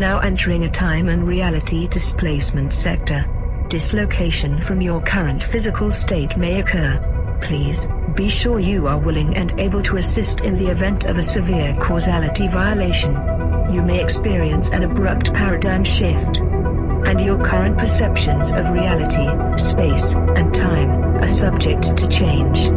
Now entering a time and reality displacement sector. Dislocation from your current physical state may occur. Please, be sure you are willing and able to assist in the event of a severe causality violation. You may experience an abrupt paradigm shift. And your current perceptions of reality, space, and time are subject to change.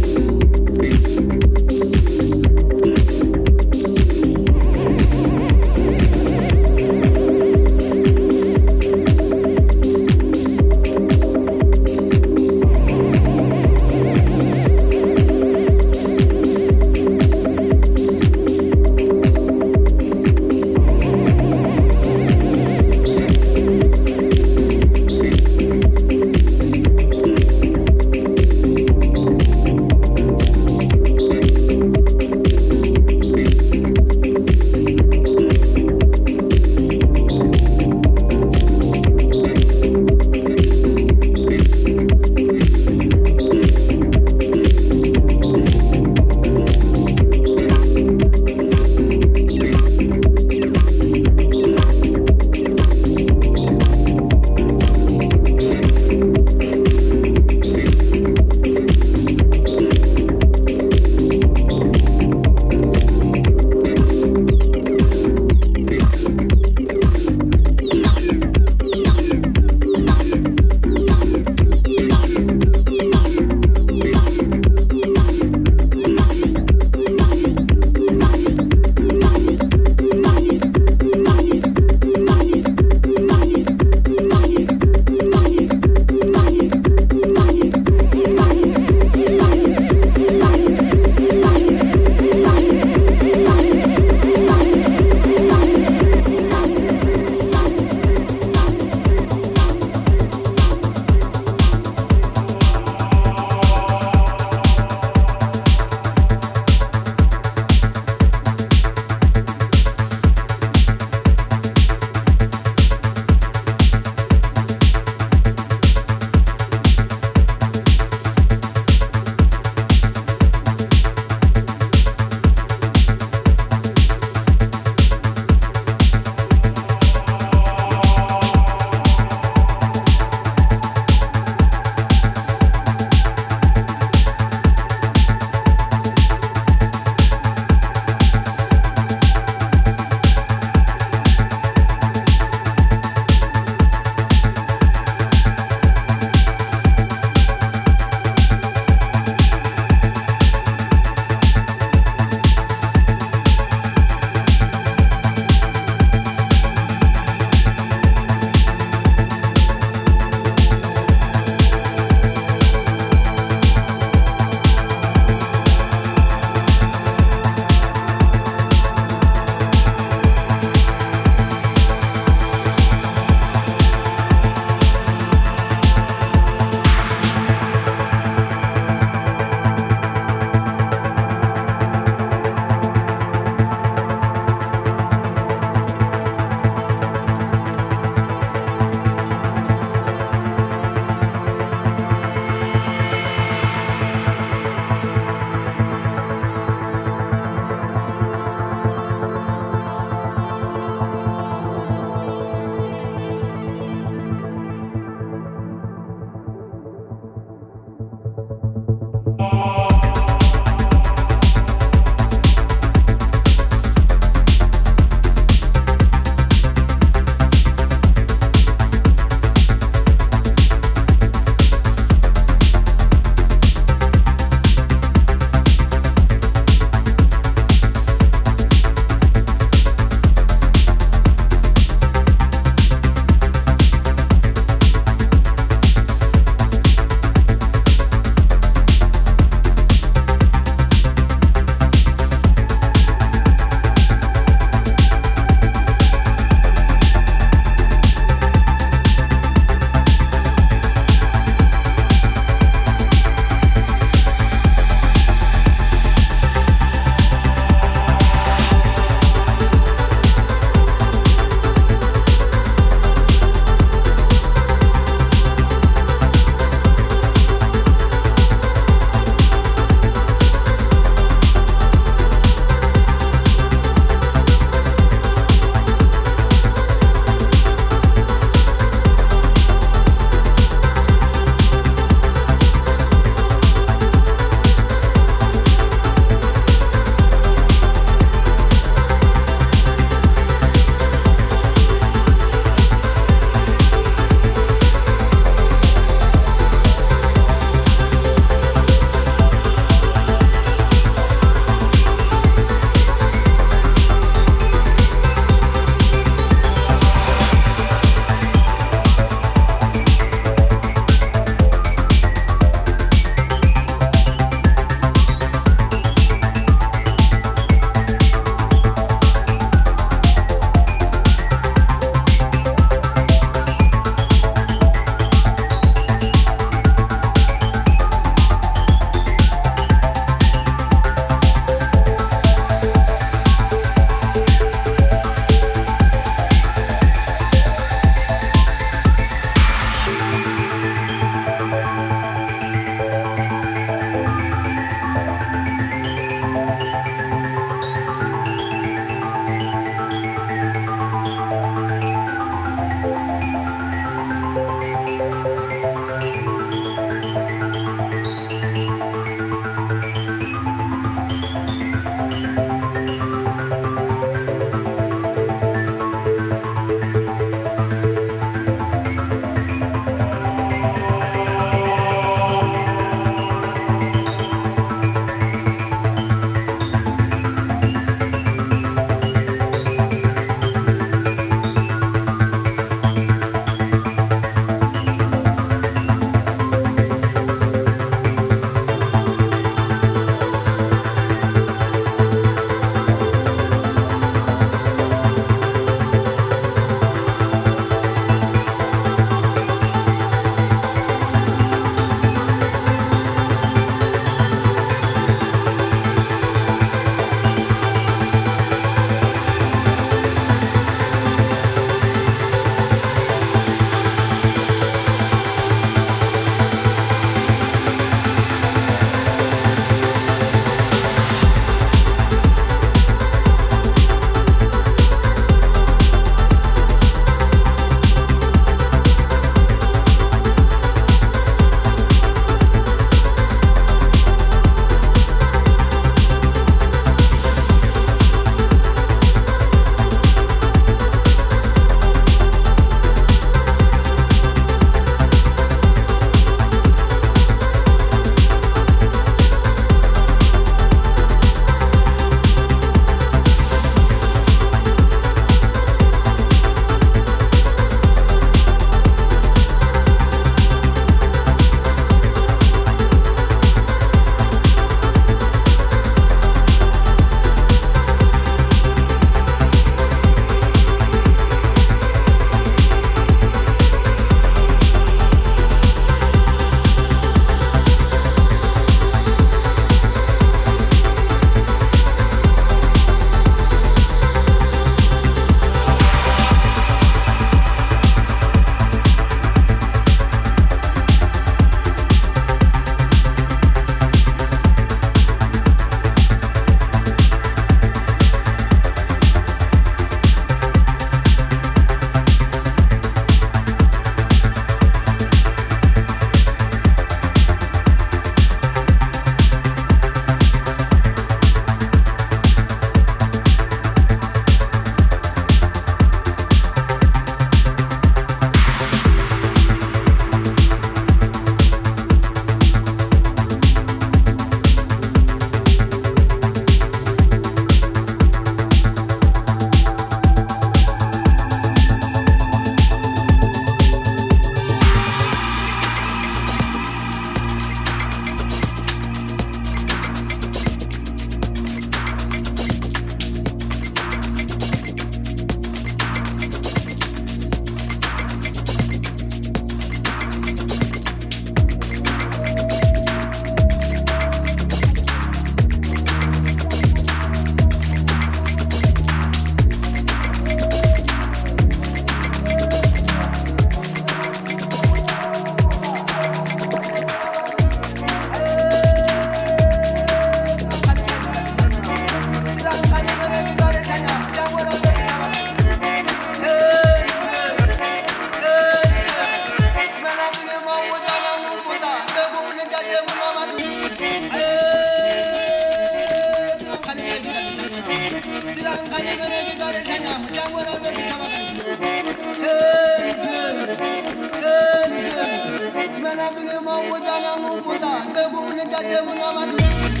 Thank you.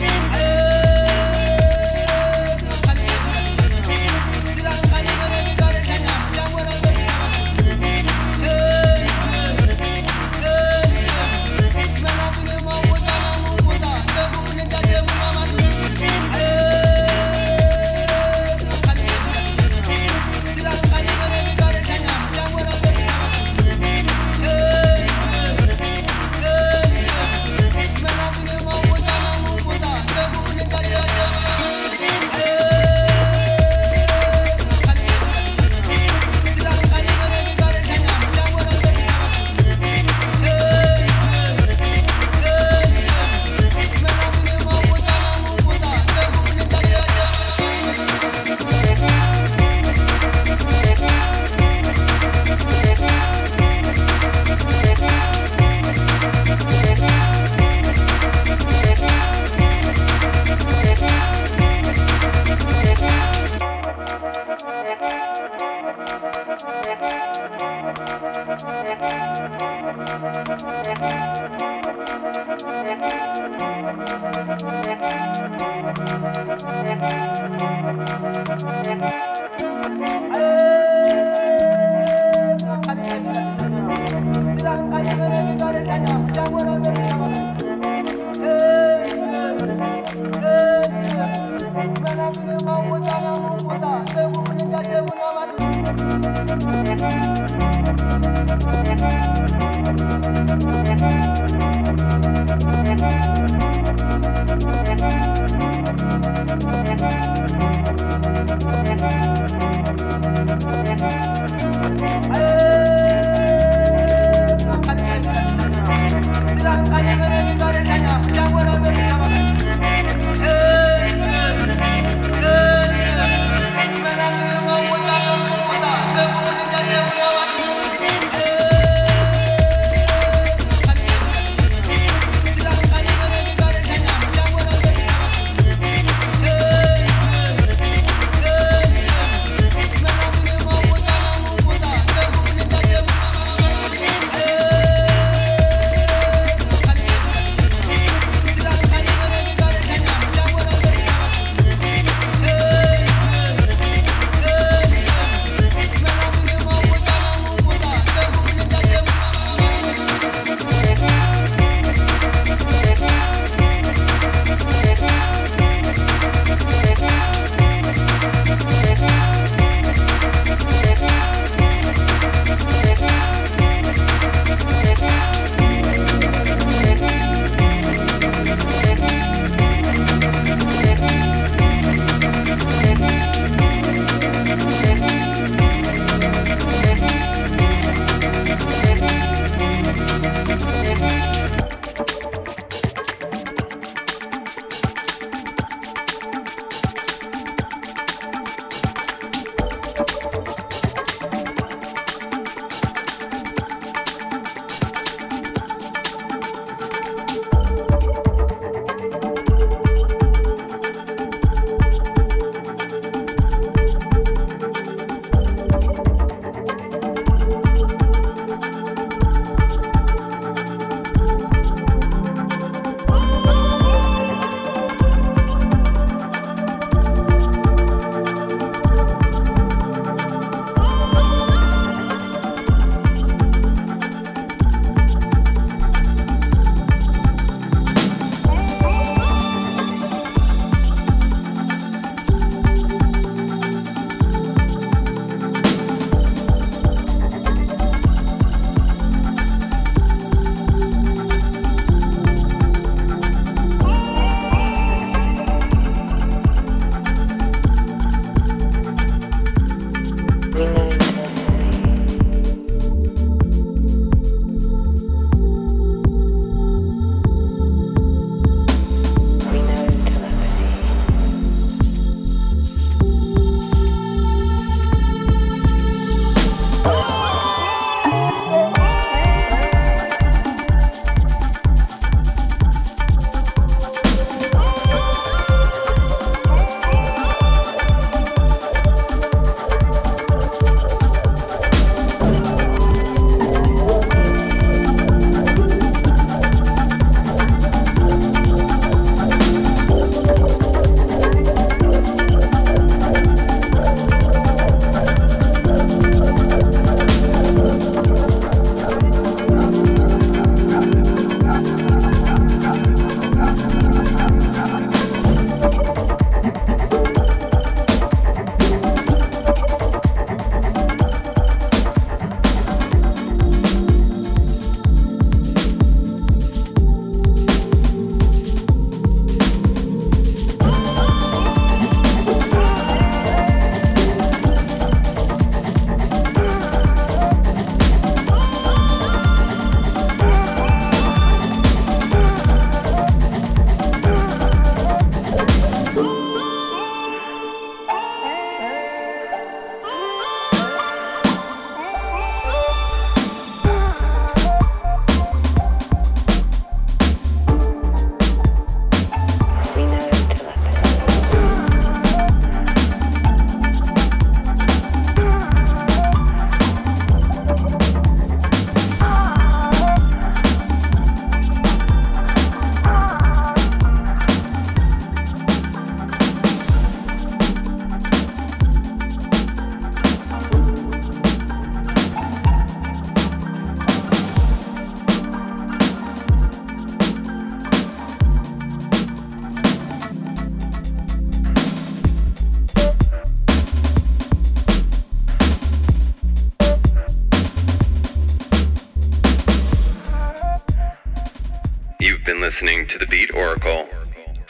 Listening to the Beat Oracle.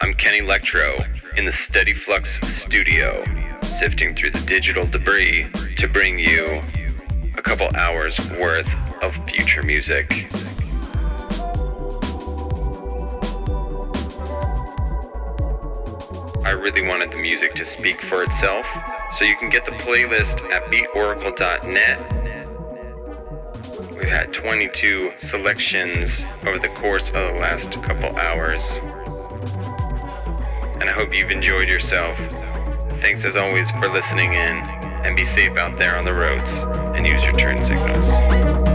I'm Kenny Electro in the Steady Flux studio, sifting through the digital debris to bring you a couple hours worth of future music. I really wanted the music to speak for itself, so you can get the playlist at beatoracle.net. We've 22 selections over the course of the last couple hours. And I hope you've enjoyed yourself. Thanks as always for listening in, and be safe out there on the roads, and use your turn signals.